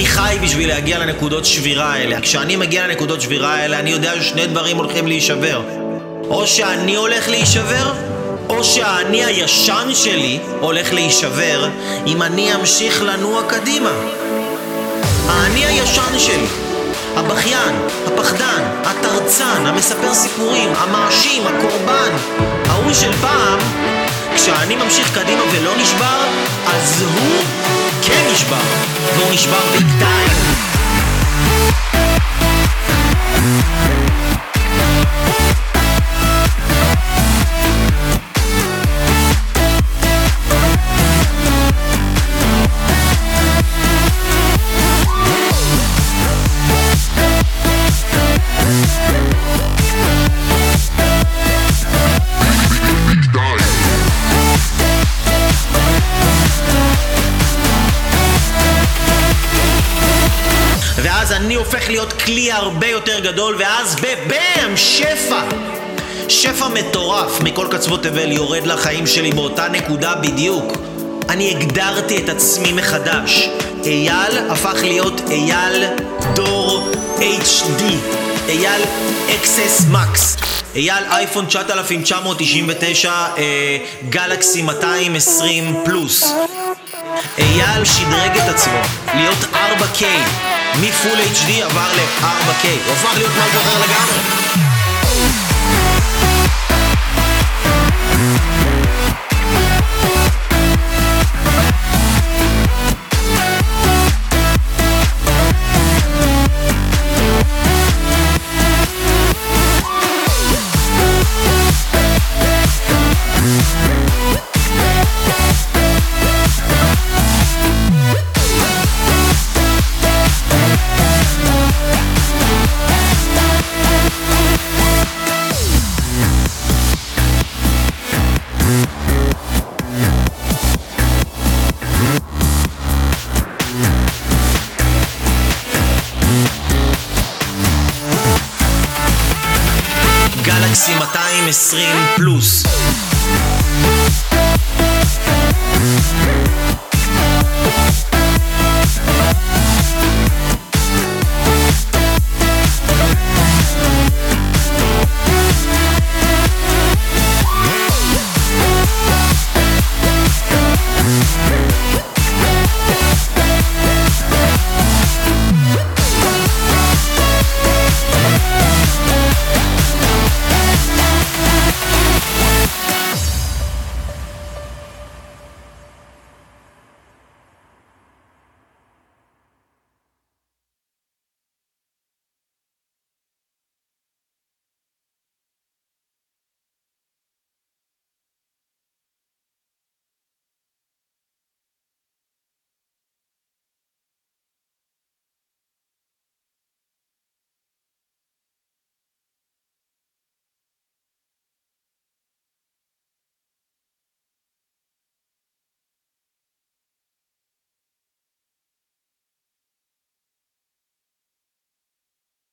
אני חי בשביל להגיע לנקודות שבירה האלה. כשאני מגיע לנקודות שבירה האלה, אני יודע ששני דברים הולכים להישבר. או שאני הולך להישבר, או שהאני הישן שלי הולך להישבר אם אני אמשיך לנוע קדימה. האני הישן שלי, הבכיין, הפחדן, התרצן, המספר סיפורים, המאשים, הקורבן, ההוא של פעם, כשאני ממשיך קדימה ולא נשבר, אז הוא כן נשבר, והוא נשבר ואז אני הופך להיות כלי הרבה יותר גדול, ואז בבאם, שפע! שפע מטורף מכל קצוות תבל יורד לחיים שלי באותה נקודה בדיוק. אני הגדרתי את עצמי מחדש. אייל הפך להיות אייל דור HD. אייל אקסס מקס. אייל אייפון 9999 אה, גלקסי 220 פלוס. אייל שדרג את עצמו להיות 4K מפול HD עבר ל-4K הוא הפך להיות משהו אחר לגמרי גלקסי 220 פלוס